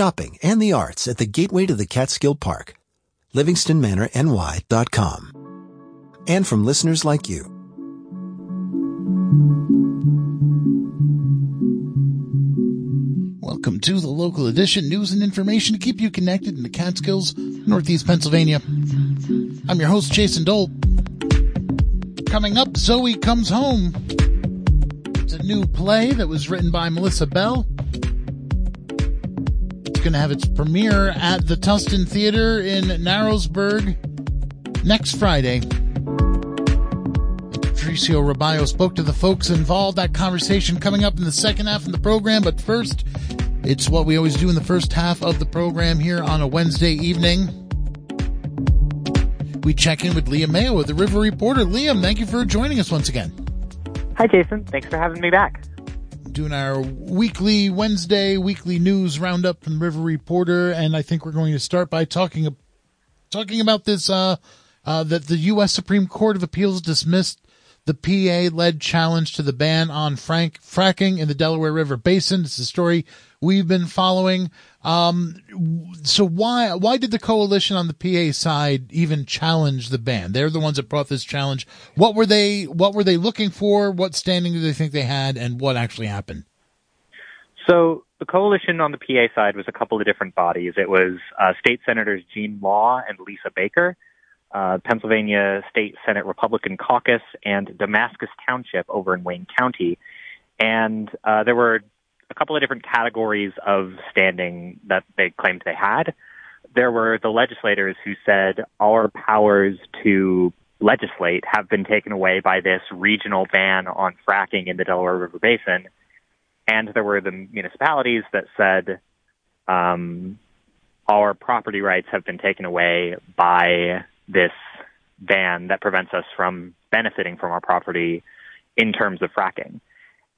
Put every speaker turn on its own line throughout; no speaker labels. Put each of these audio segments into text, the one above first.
shopping, and the arts at the gateway to the Catskill Park, livingstonmanorny.com. And from listeners like you.
Welcome to the local edition news and information to keep you connected in the Catskills, Northeast Pennsylvania. I'm your host, Jason Dole. Coming up, Zoe Comes Home. It's a new play that was written by Melissa Bell. It's going to have its premiere at the Tusten Theater in Narrowsburg next Friday. Patricio Robayo spoke to the folks involved. That conversation coming up in the second half of the program. But first, it's what we always do in the first half of the program here on a Wednesday evening. We check in with Liam Mayo the River Reporter. Liam, thank you for joining us once again.
Hi, Jason. Thanks for having me back.
Doing our weekly Wednesday weekly news roundup from the River Reporter, and I think we're going to start by talking talking about this uh, uh, that the U.S. Supreme Court of Appeals dismissed the PA led challenge to the ban on frank fracking in the Delaware River Basin. It's a story we've been following. Um, so why, why did the coalition on the PA side even challenge the ban? They're the ones that brought this challenge. What were they, what were they looking for? What standing do they think they had and what actually happened?
So the coalition on the PA side was a couple of different bodies. It was uh, state senators Gene Yaw and Lisa Baker uh, Pennsylvania State Senate Republican Caucus and Damascus Township over in Wayne County. And uh, there were a couple of different categories of standing that they claimed they had. There were the legislators who said our powers to legislate have been taken away by this regional ban on fracking in the Delaware River Basin. And there were the municipalities that said um, our property rights have been taken away by this ban that prevents us from benefiting from our property in terms of fracking.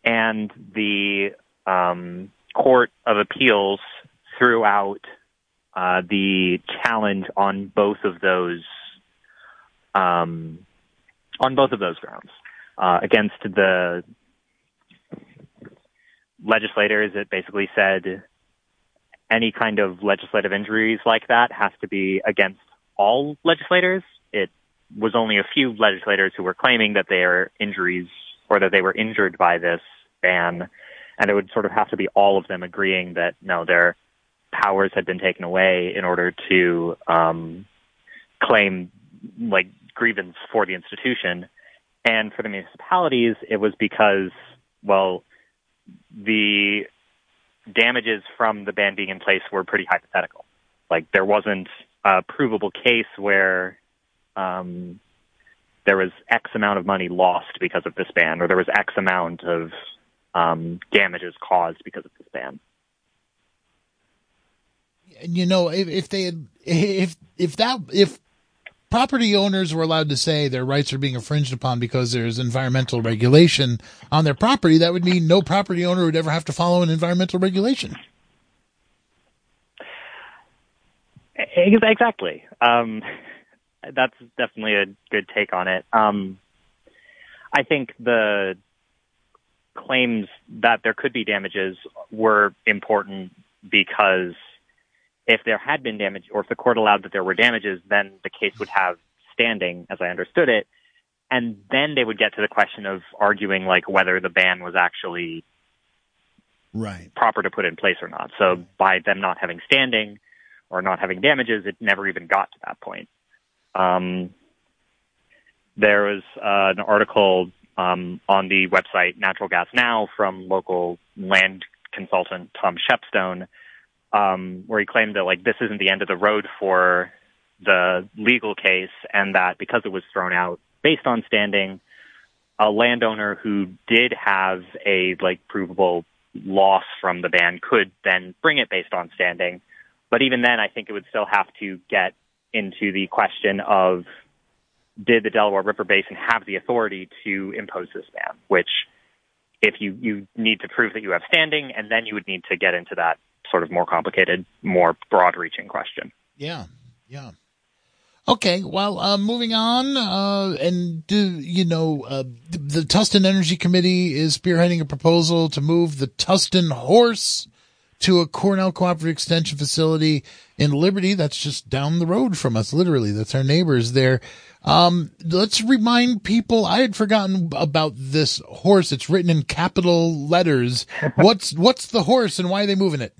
And the um, Court of Appeals threw out uh, the challenge on both of those um, on both of those grounds uh, against the legislators. It basically said any kind of legislative injuries like that has to be against all legislators. It was only a few legislators who were claiming that their injuries or that they were injured by this ban. And it would sort of have to be all of them agreeing that no, their powers had been taken away in order to um, claim like grievance for the institution. And for the municipalities, it was because, well, the damages from the ban being in place were pretty hypothetical. Like there wasn't a provable case where um, there was X amount of money lost because of this ban, or there was X amount of um, damages caused because of this ban.
And you know, if, if they had, if if that if property owners were allowed to say their rights are being infringed upon because there's environmental regulation on their property, that would mean no property owner would ever have to follow an environmental regulation.
Exactly. Um, that's definitely a good take on it. Um, I think the claims that there could be damages were important because if there had been damage, or if the court allowed that there were damages, then the case would have standing, as I understood it, and then they would get to the question of arguing like whether the ban was actually
right
proper to put in place or not. So by them not having standing, or not having damages, it never even got to that point. Um, there was uh, an article um, on the website Natural Gas Now from local land consultant Tom Shepstone, um, where he claimed that like this isn't the end of the road for the legal case, and that because it was thrown out based on standing, a landowner who did have a like provable loss from the ban could then bring it based on standing. But even then, I think it would still have to get into the question of did the Delaware River Basin have the authority to impose this ban? Which, if you, you need to prove that you have standing, and then you would need to get into that sort of more complicated, more broad reaching question.
Yeah, yeah. Okay, well, uh, moving on, uh, and do, you know, uh, the Tusten Energy Committee is spearheading a proposal to move the Tusten horse to a Cornell Cooperative Extension facility in Liberty. That's just down the road from us, literally. That's our neighbors there. Um, let's remind people, I had forgotten about this horse. It's written in capital letters. what's, what's the horse and why are they moving it?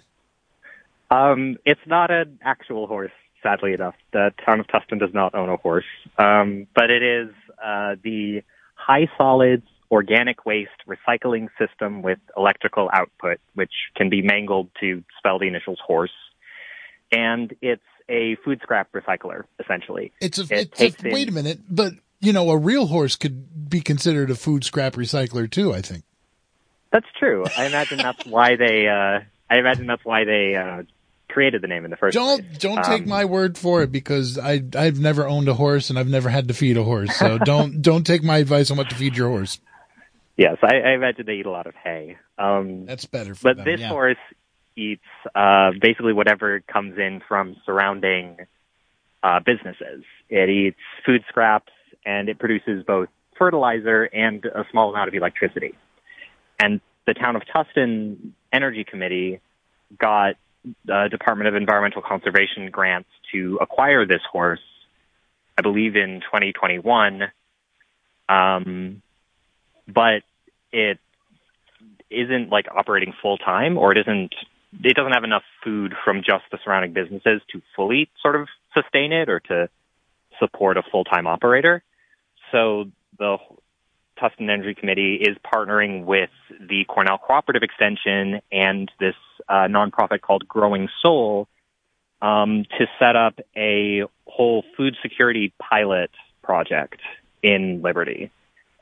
Um, it's not an actual horse, sadly enough. The town of Tusten does not own a horse. Um, but it is, uh, the high solids organic waste recycling system with electrical output, which can be mangled to spell the initials horse. And it's a food scrap recycler, essentially.
It's a, it it's a wait a minute, but you know, a real horse could be considered a food scrap recycler too, I think.
That's true. I imagine that's why they, uh, I imagine that's why they, uh, created the name in the first
don't,
place.
Don't take um, my word for it because I I've never owned a horse and I've never had to feed a horse. So don't don't take my advice on what to feed your horse.
Yes, I, I imagine they eat a lot of hay. Um,
That's better.
but
them,
this
yeah.
horse eats uh, basically whatever comes in from surrounding uh, businesses. It eats food scraps and it produces both fertilizer and a small amount of electricity. And the town of Tusten Energy Committee got the Department of Environmental Conservation grants to acquire this horse, I believe in 2021. Um, but it isn't like operating full time or it isn't it doesn't have enough food from just the surrounding businesses to fully sort of sustain it or to support a full time operator. So the Tusten Energy Committee is partnering with the Cornell Cooperative Extension and this uh, nonprofit called Growing Soul um, to set up a whole food security pilot project in Liberty.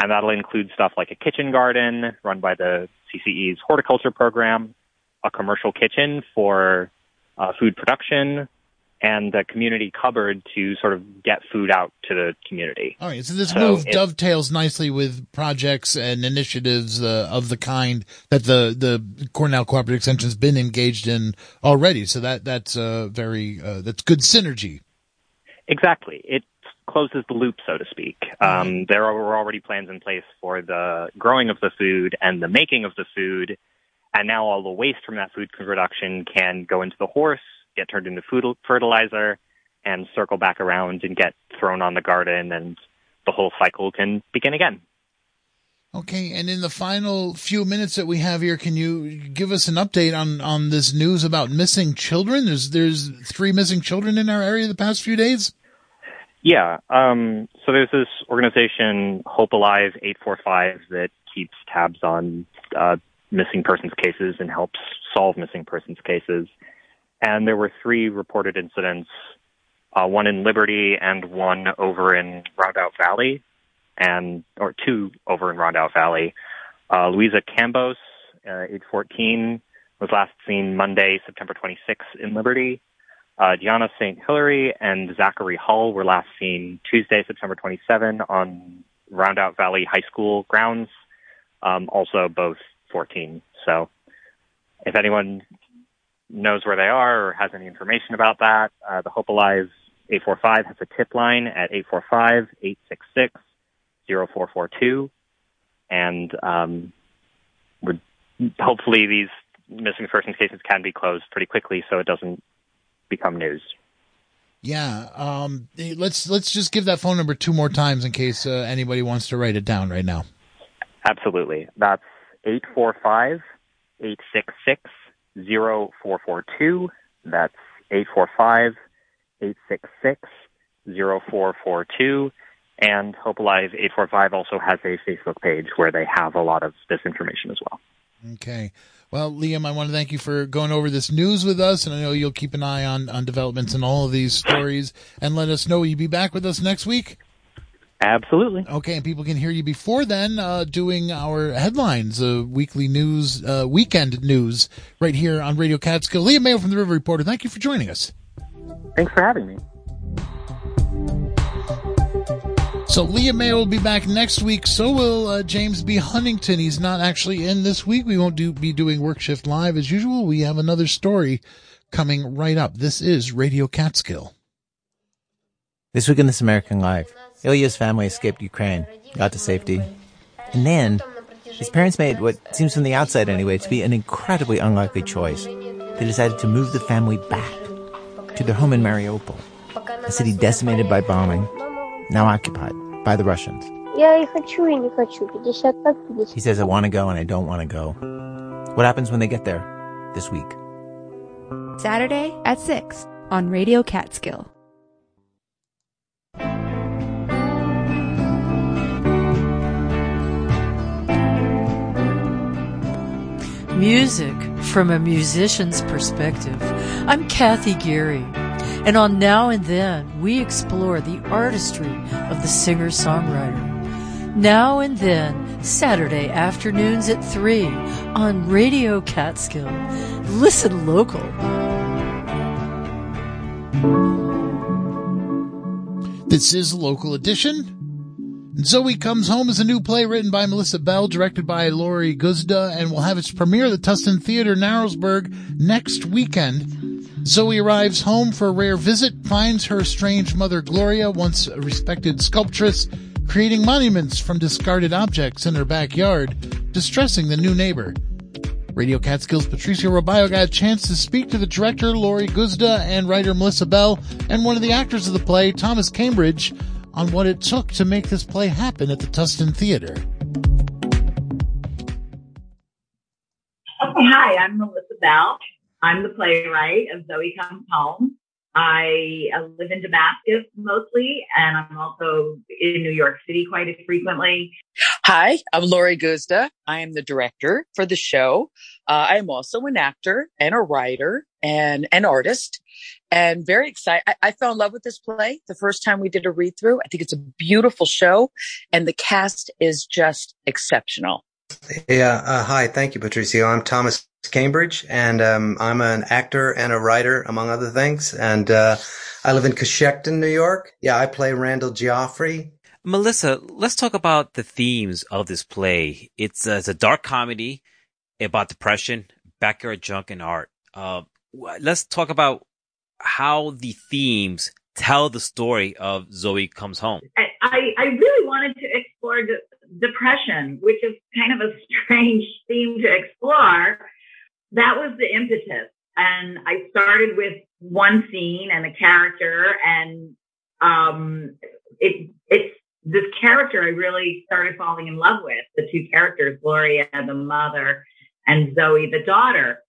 And that'll include stuff like a kitchen garden run by the CCE's horticulture program, a commercial kitchen for uh, food production, and a community cupboard to sort of get food out to the community.
All right, so this so move dovetails nicely with projects and initiatives uh, of the kind that the the Cornell Cooperative Extension has been engaged in already. So that that's uh, very uh, that's good synergy.
Exactly, it closes the loop, so to speak. Mm-hmm. Um, there were already plans in place for the growing of the food and the making of the food, and now all the waste from that food production can go into the horse get turned into food fertilizer and circle back around and get thrown on the garden and the whole cycle can begin again.
Okay, and in the final few minutes that we have here, can you give us an update on, on this news about missing children? There's there's three missing children in our area the past few days.
Yeah, um, so there's this organization, Hope Alive 845, that keeps tabs on uh, missing persons cases and helps solve missing persons cases and there were three reported incidents, uh, one in Liberty and one over in Rondout Valley, and or two over in Rondout Valley. Uh, Louisa Cambos, uh, age 14, was last seen Monday, September 26th in Liberty. Uh, Gianna St. Hilary and Zachary Hull were last seen Tuesday, September 27 on Rondout Valley High School grounds, um, also both 14. So if anyone knows where they are or has any information about that, uh, the Hope Alive 845 has a tip line at 845-866-0442. And, um, would, hopefully these missing persons cases can be closed pretty quickly so it doesn't become news.
Yeah. Um, let's, let's just give that phone number two more times in case uh, anybody wants to write it down right now.
Absolutely. That's 845 866 0442. That's 845 866 0442. And Hope Alive 845 also has a Facebook page where they have a lot of this information as well.
Okay. Well, Liam, I want to thank you for going over this news with us, and I know you'll keep an eye on, on developments in all of these stories and let us know. Will you be back with us next week?
Absolutely.
Okay, and people can hear you before then uh, doing our headlines, uh, weekly news, uh, weekend news, right here on Radio Catskill. Leah Mayo from the River Reporter, thank you for joining us.
Thanks for having me.
So Leah Mayo will be back next week. So will uh, James B. Huntington. He's not actually in this week. We won't do be doing work shift live as usual. We have another story coming right up. This is Radio Catskill.
This week in This American Life. Ilya's family escaped Ukraine, got to safety. And then, his parents made what seems from the outside anyway to be an incredibly unlikely choice. they decided to move the family back to their home in Mariupol, a city decimated by bombing, now occupied by the Russians. He says, I want to go and I don't want to go. What happens when they get there this week?
Saturday at 6 on Radio Catskill.
Music from a musician's perspective. I'm Kathy Geary, and on Now and Then, we explore the artistry of the singer songwriter. Now and Then, Saturday afternoons at 3 on Radio Catskill. Listen local.
This is local edition. Zoe Comes Home is a new play written by Melissa Bell, directed by Laurie Guzda, and will have its premiere at the Tusten Theater, Narrowsburg, next weekend. Zoe arrives home for a rare visit, finds her estranged mother Gloria, once a respected sculptress, creating monuments from discarded objects in her backyard, distressing the new neighbor. Radio Catskills Patricio Robayo got a chance to speak to the director, Laurie Guzda, and writer Melissa Bell, and one of the actors of the play, Thomas Cambridge, on what it took to make this play happen at the Tusten Theater.
Okay, hi, I'm Melissa Bell. I'm the playwright of Zoe Comes Home. I uh, live in Damascus mostly, and I'm also in New York City quite frequently.
Hi, I'm Laurie Guzda. I am the director for the show. Uh, I am also an actor and a writer and an artist and very excited. I, I, fell in love with this play the first time we did a read through. I think it's a beautiful show and the cast is just exceptional.
Yeah. Uh, hi. Thank you, Patricio. I'm Thomas Cambridge and um, I'm an actor and a writer, among other things. And uh, I live in Cochecton, New York. Yeah, I play Randall Geoffrey.
Melissa, let's talk about the themes of this play. It's, uh, it's a dark comedy about depression, backyard junk, and art. Uh, let's talk about how the themes tell the story of Zoe Comes Home.
I, I really wanted to explore de- depression, which is kind of a strange theme to explore. That was the impetus. And I started with one scene and a character and, um, it, it's this character I really started falling in love with, the two characters, Gloria, the mother, and Zoe, the daughter.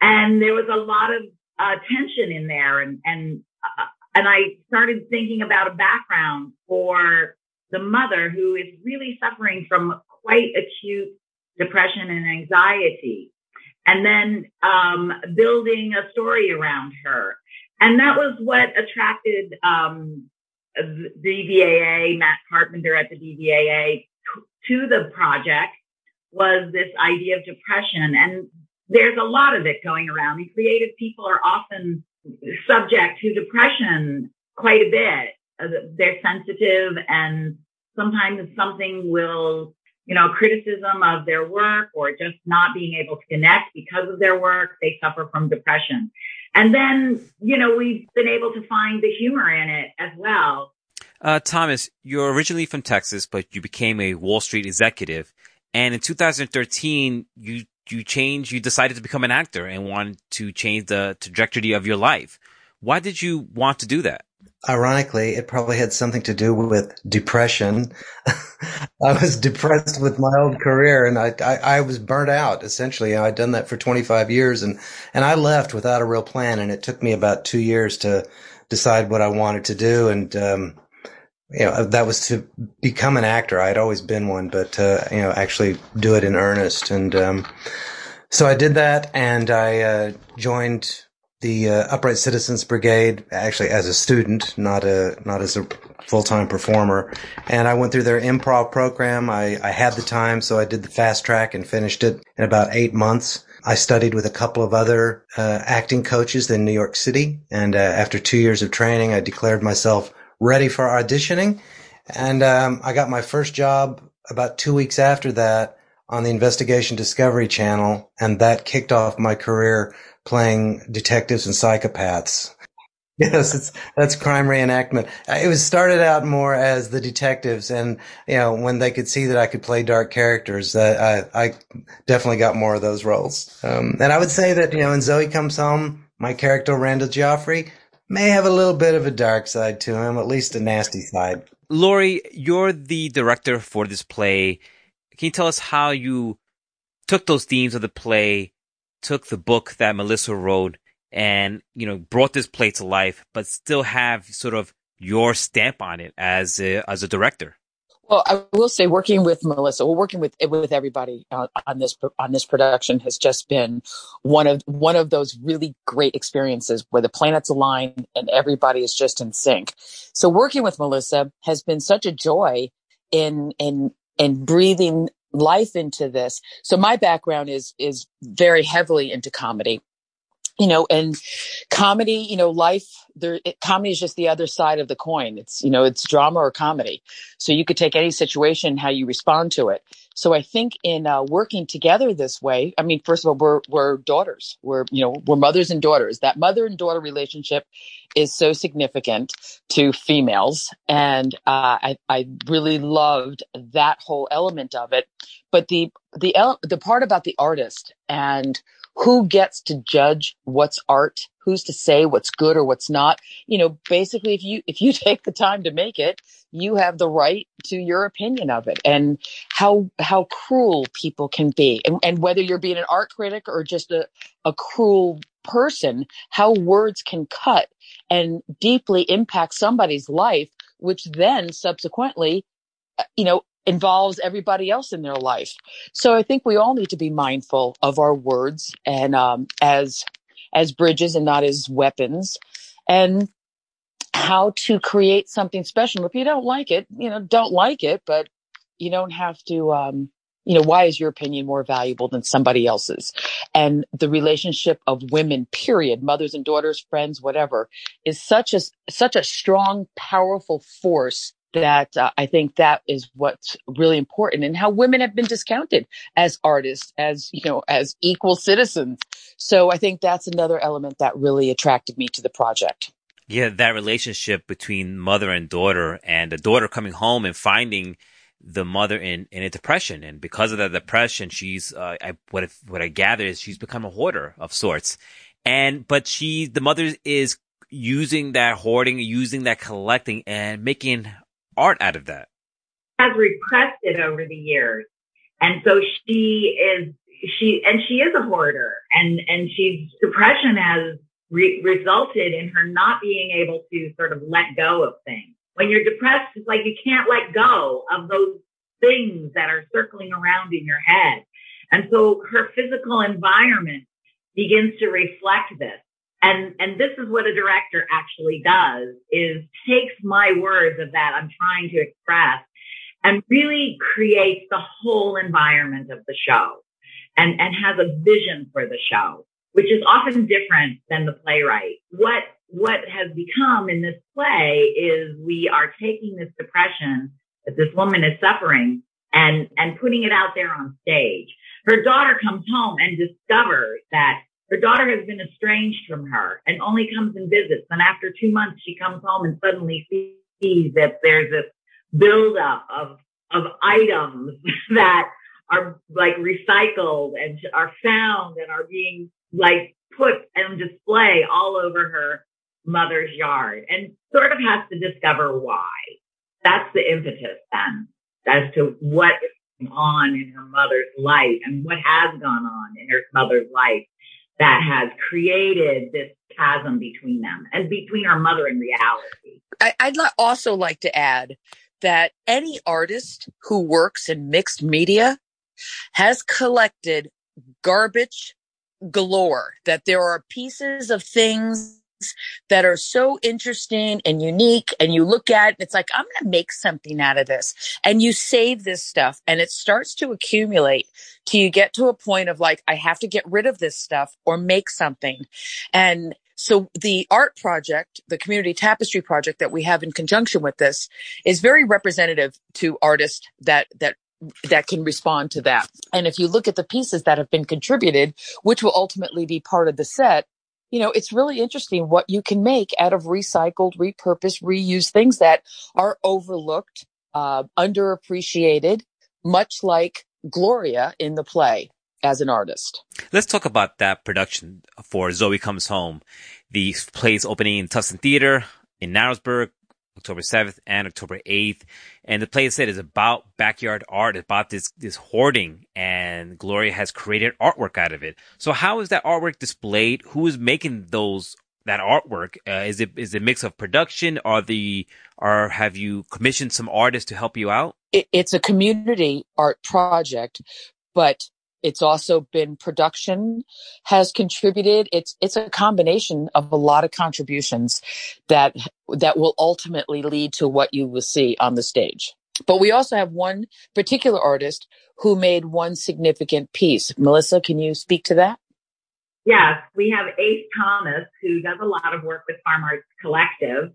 And there was a lot of uh, tension in there, and and uh, and I started thinking about a background for the mother who is really suffering from quite acute depression and anxiety, and then um, building a story around her, and that was what attracted um, the DVAA, Matt Carpenter at the DVAA, to the project was this idea of depression. And there's a lot of it going around and creative people are often subject to depression quite a bit. Uh, they're sensitive and sometimes something will, you know, criticism of their work or just not being able to connect because of their work, they suffer from depression. And then, you know, we've been able to find the humor in it as well.
Uh, Thomas, you're originally from Texas, but you became a Wall Street executive. And in 2013, you you changed, you decided to become an actor and wanted to change the trajectory of your life. Why did you want to do that?
Ironically, it probably had something to do with depression. I was depressed with my old career and I, I, I, was burnt out essentially. I'd done that for 25 years and, and I left without a real plan. And it took me about two years to decide what I wanted to do. And, um, you know, that was to become an actor. I'd always been one, but, uh, you know, actually do it in earnest. And, um, so I did that and I, uh, joined the, uh, Upright Citizens Brigade actually as a student, not a, not as a full-time performer. And I went through their improv program. I, I had the time, so I did the fast track and finished it in about eight months. I studied with a couple of other uh, acting coaches in New York City, and uh, after two years of training, I declared myself ready for auditioning. And um, I got my first job about two weeks after that on the Investigation Discovery Channel, and that kicked off my career playing detectives and psychopaths. Yes, that's crime reenactment. Uh, it was started out more as the detectives, and you know when they could see that I could play dark characters, uh, I, I definitely got more of those roles. Um, and I would say that you know when Zoe Comes Home, my character Randall Joffrey may have a little bit of a dark side to him, at least a nasty side.
Laurie, you're the director for this play. Can you tell us how you took those themes of the play, took the book that Melissa wrote, and you know brought this play to life, but still have sort of your stamp on it as a, as a director.
Well, I will say, working with Melissa, well, working with with everybody uh, on this on this production has just been one of one of those really great experiences where the planets align and everybody is just in sync. So, working with Melissa has been such a joy in in in breathing life into this. So, my background is is very heavily into comedy you know, and comedy, you know, life, there, it, comedy is just the other side of the coin. It's, you know, it's drama or comedy. So you could take any situation, how you respond to it. So I think in uh, working together this way, I mean, first of all, we're, we're daughters. We're, you know, we're mothers and daughters. That mother and daughter relationship is so significant to females. And, uh, I, I really loved that whole element of it. But the, the, the part about the artist and who gets to judge what's art who's to say what's good or what's not. You know basically if you if you take the time to make it you have the right to your opinion of it and how how cruel people can be. And, and whether you're being an art critic or just a, a cruel person how words can cut and deeply impact somebody's life which then subsequently uh, you know involves everybody else in their life. So I think we all need to be mindful of our words and um, as as bridges and not as weapons, and how to create something special. If you don't like it, you know, don't like it, but you don't have to. Um, you know, why is your opinion more valuable than somebody else's? And the relationship of women, period, mothers and daughters, friends, whatever, is such a such a strong, powerful force that uh, I think that is what's really important and how women have been discounted as artists, as, you know, as equal citizens. So I think that's another element that really attracted me to the project.
Yeah, that relationship between mother and daughter and the daughter coming home and finding the mother in, in a depression. And because of that depression, she's, uh, I, what, if, what I gather is she's become a hoarder of sorts. And, but she, the mother is using that hoarding, using that collecting and making art out of that.
Has repressed it over the years. And so she is, she, and she is a hoarder and, and she's, depression has re- resulted in her not being able to sort of let go of things. When you're depressed, it's like you can't let go of those things that are circling around in your head. And so her physical environment begins to reflect this. And, and this is what a director actually does is takes my words of that I'm trying to express and really creates the whole environment of the show and, and has a vision for the show, which is often different than the playwright. What, what has become in this play is we are taking this depression that this woman is suffering and, and putting it out there on stage. Her daughter comes home and discovers that her daughter has been estranged from her and only comes and visits. And after two months, she comes home and suddenly sees that there's this buildup of, of items that are like recycled and are found and are being like put on display all over her mother's yard and sort of has to discover why. That's the impetus then as to what is going on in her mother's life and what has gone on in her mother's life that has created this chasm between them and between our mother and reality.
I, would also like to add that any artist who works in mixed media has collected garbage galore, that there are pieces of things that are so interesting and unique and you look at it, it's like, I'm going to make something out of this. And you save this stuff and it starts to accumulate till you get to a point of like, I have to get rid of this stuff or make something. And so the art project, the community tapestry project that we have in conjunction with this is very representative to artists that, that that can respond to that. And if you look at the pieces that have been contributed, which will ultimately be part of the set, you know, it's really interesting what you can make out of recycled, repurposed, reused things that are overlooked, uh, underappreciated, much like Gloria in the play as an artist.
Let's talk about that production for Zoe Comes Home. The play's opening in Tusten Theater in Narrowsburg, October 7th and October 8th. And the play said is about backyard art, about this, this hoarding and Gloria has created artwork out of it. So how is that artwork displayed? Who is making those, that artwork? Uh, is it, is it a mix of production or the, or have you commissioned some artists to help you out?
It, it's a community art project, but it's also been production has contributed. It's, it's a combination of a lot of contributions that, that will ultimately lead to what you will see on the stage. But we also have one particular artist who made one significant piece. Melissa, can you speak to that?
Yes, we have Ace Thomas, who does a lot of work with Farm Arts Collective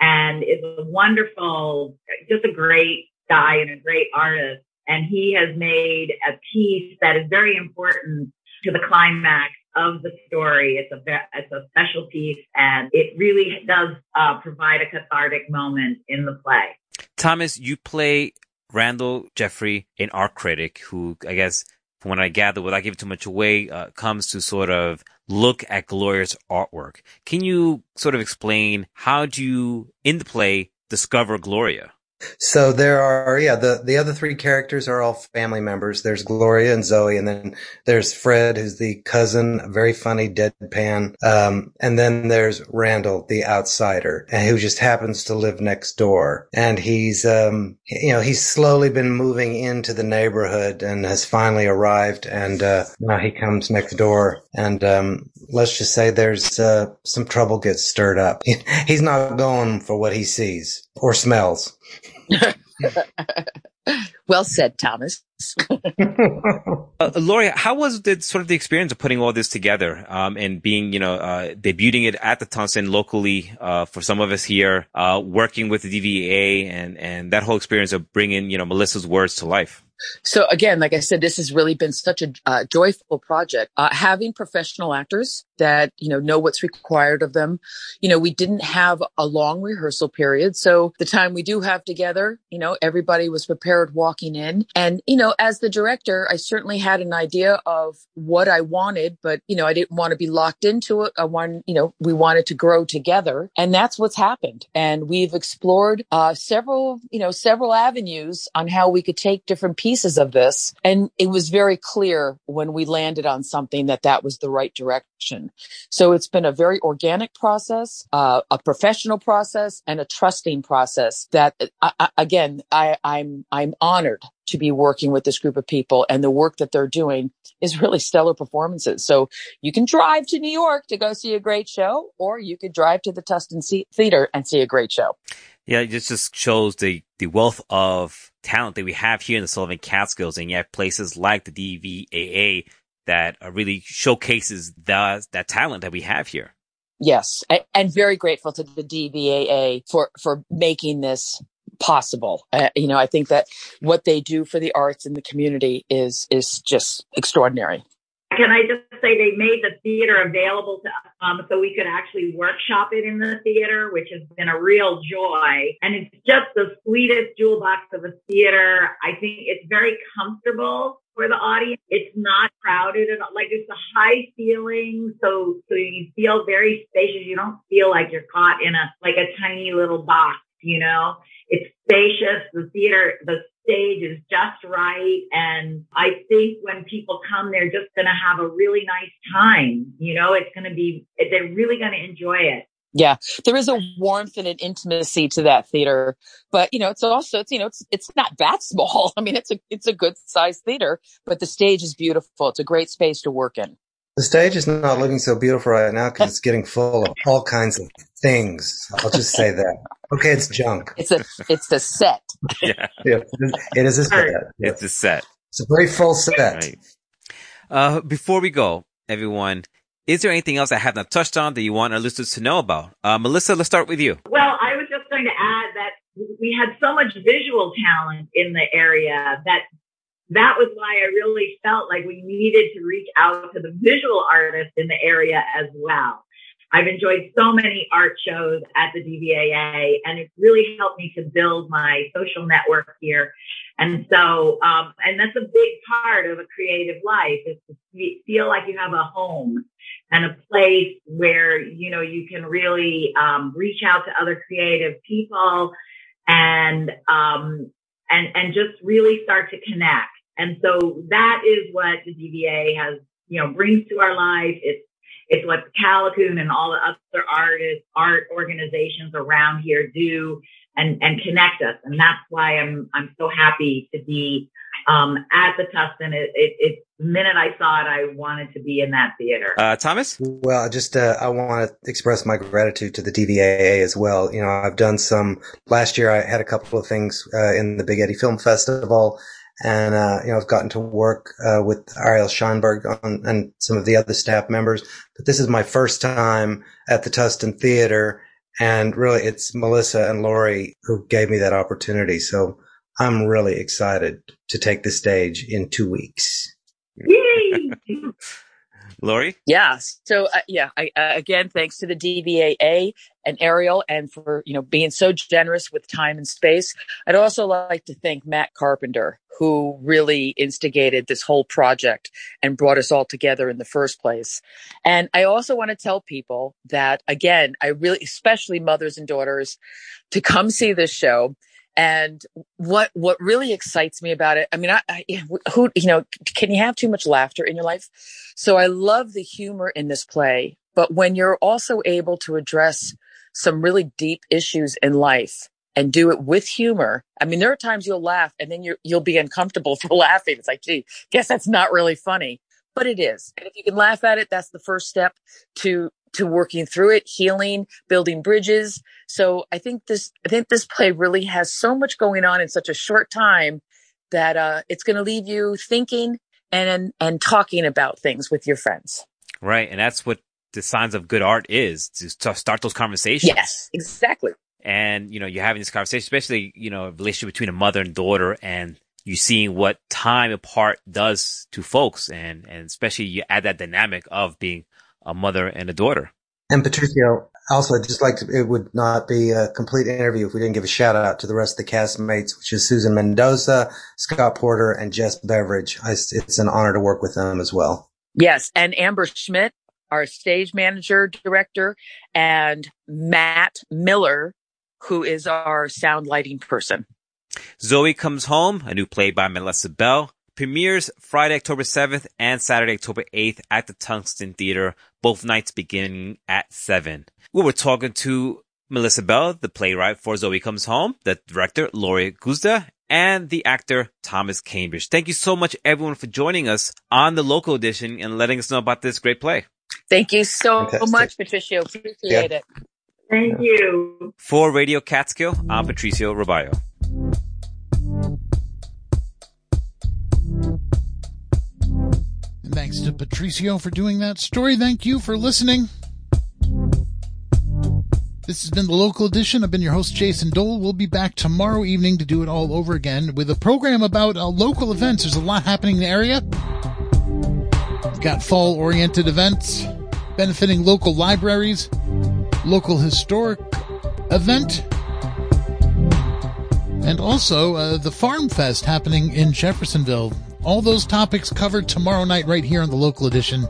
and is a wonderful, just a great guy and a great artist and he has made a piece that is very important to the climax of the story. It's a it's a special piece, and it really does uh, provide a cathartic moment in the play.
Thomas, you play Randall Jeffrey, an art critic who, I guess, from what I gather, without giving too much away, uh, comes to sort of look at Gloria's artwork. Can you sort of explain how do you, in the play, discover Gloria?
So there are, yeah, the, the other three characters are all family members. There's Gloria and Zoe, and then there's Fred, who's the cousin, very funny deadpan. Um, and then there's Randall, the outsider, who just happens to live next door. And he's, um, you know, he's slowly been moving into the neighborhood and has finally arrived. And, uh, now he comes next door. And, um, let's just say there's, uh, some trouble gets stirred up. he's not going for what he sees or smells.
well said, Thomas.
uh, Laurie, how was the sort of the experience of putting all this together um, and being, you know, uh, debuting it at the Tusten locally uh, for some of us here, uh, working with the DVA and and that whole experience of bringing, you know, Melissa's words to life?
So again, like I said, this has really been such a uh, joyful project. Uh, having professional actors that, you know, know what's required of them. You know, we didn't have a long rehearsal period. So the time we do have together, you know, everybody was prepared walking in. And, you know, as the director, I certainly had an idea of what I wanted, but, you know, I didn't want to be locked into it. I wanted, you know, we wanted to grow together and that's what's happened. And we've explored, uh, several, you know, several avenues on how we could take different pieces of this. And it was very clear when we landed on something that that was the right direction. So it's been a very organic process, uh, a professional process and a trusting process that I, I, again, I, I'm, I'm honored to be working with this group of people and the work that they're doing is really stellar performances. So you can drive to New York to go see a great show or you could drive to the Tusten Theater and see a great show.
Yeah, it just shows the, the wealth of talent that we have here in the Sullivan Catskills and yet places like the DVAA that uh, really showcases the, that talent that we have here.
Yes, and very grateful to the DVAA for for making this possible. Uh, you know, I think that what they do for the arts in the community is is just extraordinary.
Can I just say they made the theater available to us um, so we could actually workshop it in the theater, which has been a real joy. And it's just the sweetest jewel box of a theater. I think it's very comfortable for the audience. It's not crowded at all. Like it's a high ceiling. So, so you feel very spacious. You don't feel like you're caught in a, like a tiny little box, you know? It's spacious. The theater, the stage is just right. And I think when people come, they're just going to have a really nice time. You know, it's going to be, they're really going to enjoy it.
Yeah, there is a warmth and an intimacy to that theater, but you know, it's also it's you know it's it's not that small. I mean, it's a it's a good sized theater, but the stage is beautiful. It's a great space to work in.
The stage is not looking so beautiful right now because it's getting full of all kinds of things. I'll just say that. Okay, it's junk.
It's a it's a set.
yeah,
yeah it is a set.
It's a set.
It's a very full set.
Right. Uh, before we go, everyone, is there anything else I have not touched on that you want our listeners to know about? Uh, Melissa, let's start with you.
Well, I was just going to add that we had so much visual talent in the area that that was why I really felt like we needed to reach out to the visual artists in the area as well. I've enjoyed so many art shows at the DVAA and it's really helped me to build my social network here. And so, um, and that's a big part of a creative life is to feel like you have a home and a place where, you know, you can really, um, reach out to other creative people and, um, and, and just really start to connect. And so that is what the DVA has, you know, brings to our life. It's it's what Callicoon and all the other artists, art organizations around here do and, and connect us. And that's why I'm, I'm so happy to be, um, at the Tusten. It, it, it, the minute I saw it, I wanted to be in that theater.
Uh, Thomas?
Well, I just, uh, I want to express my gratitude to the DVAA as well. You know, I've done some, last year I had a couple of things, uh, in the Big Eddy Film Festival and, uh, you know, I've gotten to work, uh, with Ariel Shanberg on, and some of the other staff members, but this is my first time at the Tusten Theater. And really it's Melissa and Laurie who gave me that opportunity. So I'm really excited to take the stage in two weeks.
Laurie?
Yeah. So uh, yeah, I, uh, again, thanks to the DVAA and Ariel and for, you know, being so generous with time and space. I'd also like to thank Matt Carpenter, who really instigated this whole project and brought us all together in the first place. And I also want to tell people that again, I really, especially mothers and daughters to come see this show and what, what really excites me about it, I mean, I, I, who, you know, can you have too much laughter in your life? So I love the humor in this play, but when you're also able to address some really deep issues in life and do it with humor. I mean, there are times you'll laugh and then you you'll be uncomfortable for laughing. It's like, gee, guess that's not really funny, but it is. And if you can laugh at it, that's the first step to to working through it, healing, building bridges. So I think this, I think this play really has so much going on in such a short time that, uh, it's going to leave you thinking and, and talking about things with your friends.
Right. And that's what the signs of good art is to start those conversations.
Yes, exactly.
And, you know, you're having this conversation, especially, you know, a relationship between a mother and daughter and you seeing what time apart does to folks and, and especially you add that dynamic of being a mother and a daughter.
And Patricio, also, I'd just like to, it would not be a complete interview if we didn't give a shout out to the rest of the castmates, which is Susan Mendoza, Scott Porter, and Jess Beveridge. I, it's an honor to work with them as well.
Yes. And Amber Schmidt, our stage manager director, and Matt Miller, who is our sound lighting person.
Zoe Comes Home, a new play by Melissa Bell, Premieres Friday, October 7th and Saturday, October 8th at the Tusten Theater, both nights beginning at 7. We were talking to Melissa Bell, the playwright for Zoe Comes Home, the director Laurie Guzda, and the actor Thomas Cambridge. Thank you so much everyone for joining us on the local edition and letting us know about this great play.
Thank you so Fantastic. much, Patricio. Appreciate yeah. it.
Thank you.
For Radio Catskill, I'm Patricio Robayo.
Thanks to Patricio for doing that story. Thank you for listening. This has been the local edition. I've been your host, Jason Dole. We'll be back tomorrow evening to do it all over again with a program about uh, local events. There's a lot happening in the area. We've got fall oriented events benefiting local libraries, local historic event, and also uh, the Farm Fest happening in Jeffersonville all those topics covered tomorrow night right here on the local edition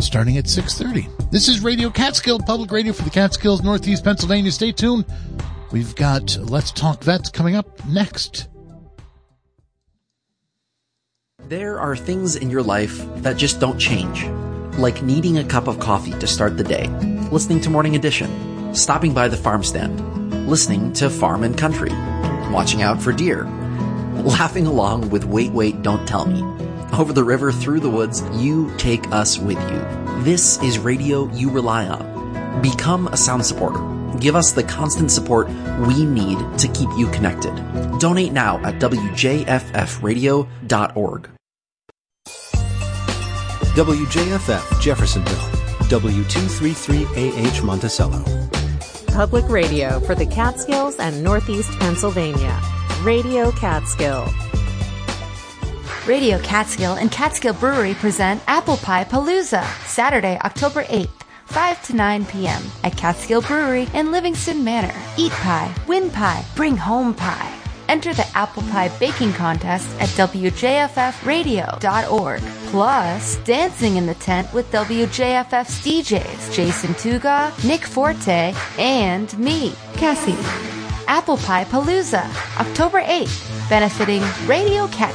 starting at 6.30. This is Radio Catskill, public radio for the Catskills, Northeast Pennsylvania. Stay tuned. We've got Let's Talk Vets coming up next.
There are things in your life that just don't change. Like needing a cup of coffee to start the day, listening to Morning Edition, stopping by the farm stand, listening to Farm and Country, watching out for deer, laughing along with Wait, Wait, Don't Tell Me. Over the river, through the woods, you take us with you. This is radio you rely on. Become a sound supporter. Give us the constant support we need to keep you connected. Donate now at WJFFradio.org.
WJFF Jeffersonville, W233AH Monticello.
Public radio for the Catskills and Northeast Pennsylvania. Radio Catskill.
Radio Catskill and Catskill Brewery present Apple Pie Palooza, Saturday, October 8th.
5 to 9 p.m. at Catskill Brewery in Livingston Manor. Eat pie, win pie, bring home pie. Enter the apple pie baking contest at WJFFradio.org. Plus, dancing in the tent with WJFF's DJs Jason Tuga, Nick Forte, and me, Cassie. Apple Pie Palooza, October 8th, benefiting Radio Cat